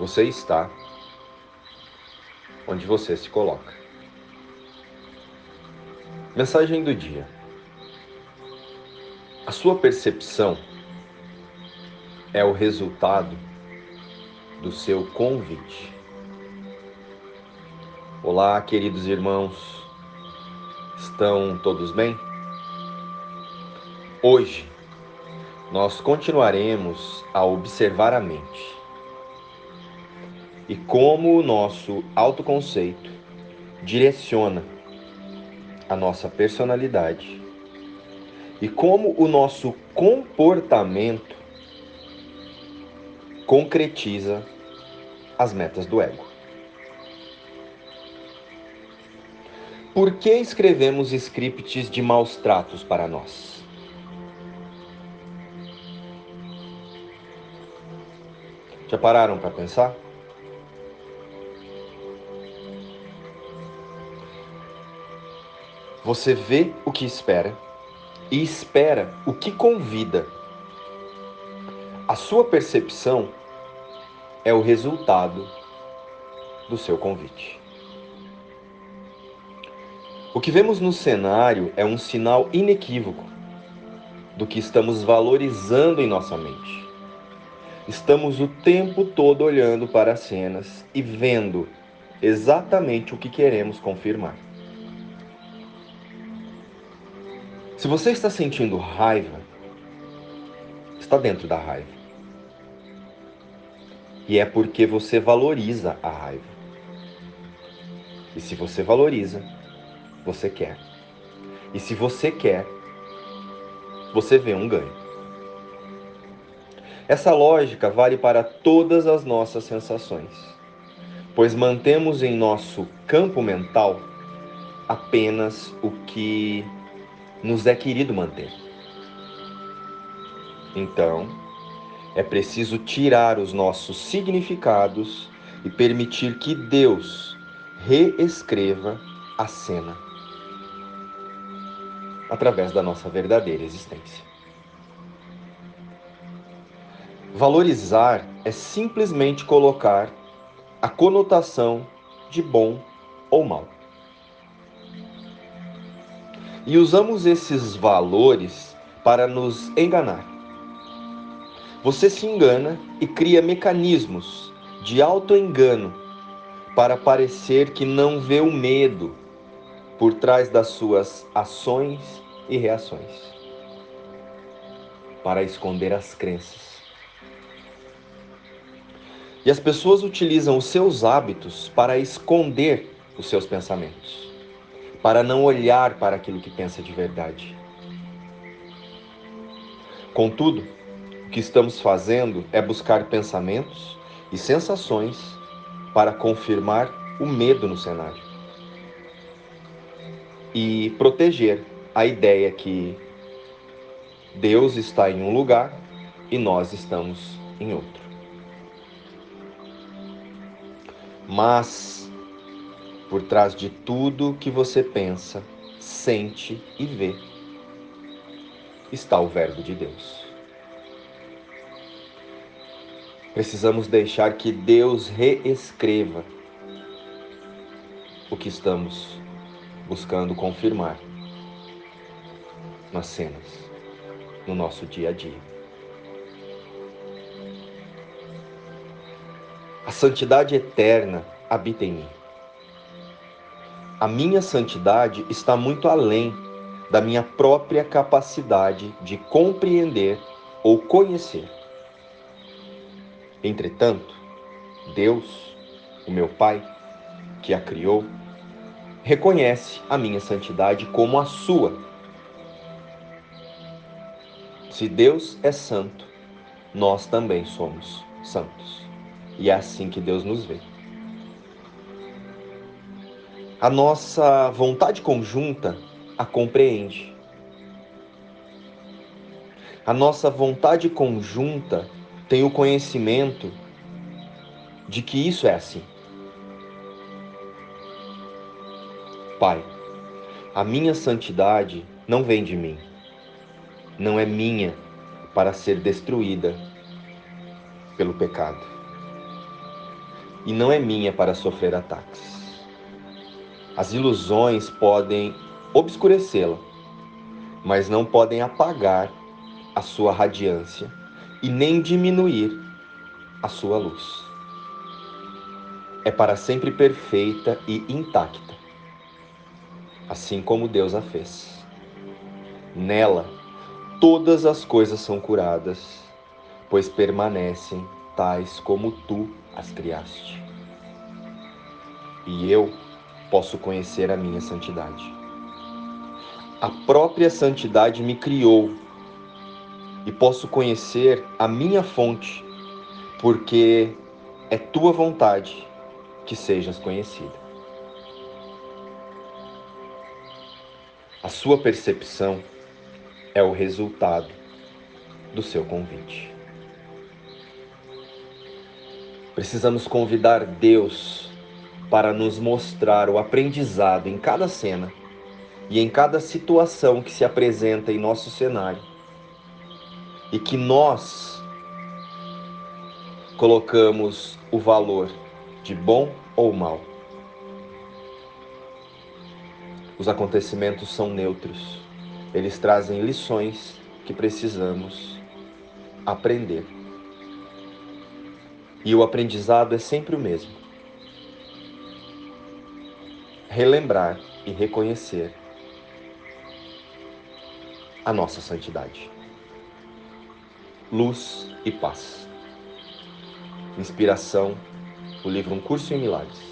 Você está onde você se coloca. Mensagem do dia. A sua percepção é o resultado do seu convite. Olá, queridos irmãos, estão todos bem? Hoje nós continuaremos a observar a mente e como o nosso autoconceito direciona a nossa personalidade e como o nosso comportamento concretiza as metas do ego. Por que escrevemos scripts de maus tratos para nós? Já pararam para pensar? Você vê o que espera e espera o que convida. A sua percepção é o resultado do seu convite. O que vemos no cenário é um sinal inequívoco do que estamos valorizando em nossa mente. Estamos o tempo todo olhando para as cenas e vendo exatamente o que queremos confirmar. Se você está sentindo raiva, está dentro da raiva. E é porque você valoriza a raiva. E se você valoriza, você quer. E se você quer, você vê um ganho. Essa lógica vale para todas as nossas sensações, pois mantemos em nosso campo mental apenas o que nos é querido manter. Então, é preciso tirar os nossos significados e permitir que Deus reescreva a cena através da nossa verdadeira existência. Valorizar é simplesmente colocar a conotação de bom ou mal e usamos esses valores para nos enganar. Você se engana e cria mecanismos de autoengano para parecer que não vê o medo por trás das suas ações e reações, para esconder as crenças. E as pessoas utilizam os seus hábitos para esconder os seus pensamentos para não olhar para aquilo que pensa de verdade. Contudo, o que estamos fazendo é buscar pensamentos e sensações para confirmar o medo no cenário e proteger a ideia que Deus está em um lugar e nós estamos em outro. Mas por trás de tudo que você pensa, sente e vê, está o Verbo de Deus. Precisamos deixar que Deus reescreva o que estamos buscando confirmar nas cenas, no nosso dia a dia. A santidade eterna habita em mim. A minha santidade está muito além da minha própria capacidade de compreender ou conhecer. Entretanto, Deus, o meu Pai, que a criou, reconhece a minha santidade como a sua. Se Deus é santo, nós também somos santos. E é assim que Deus nos vê a nossa vontade conjunta a compreende. A nossa vontade conjunta tem o conhecimento de que isso é assim. Pai, a minha santidade não vem de mim, não é minha para ser destruída pelo pecado. e não é minha para sofrer ataques. As ilusões podem obscurecê-la, mas não podem apagar a sua radiância e nem diminuir a sua luz. É para sempre perfeita e intacta, assim como Deus a fez. Nela, todas as coisas são curadas, pois permanecem tais como tu as criaste. E eu posso conhecer a minha santidade. A própria santidade me criou e posso conhecer a minha fonte, porque é tua vontade que sejas conhecida. A sua percepção é o resultado do seu convite. Precisamos convidar Deus para nos mostrar o aprendizado em cada cena e em cada situação que se apresenta em nosso cenário. E que nós colocamos o valor de bom ou mal. Os acontecimentos são neutros. Eles trazem lições que precisamos aprender. E o aprendizado é sempre o mesmo relembrar e reconhecer a nossa santidade. Luz e paz. Inspiração, o livro Um Curso em Milagres.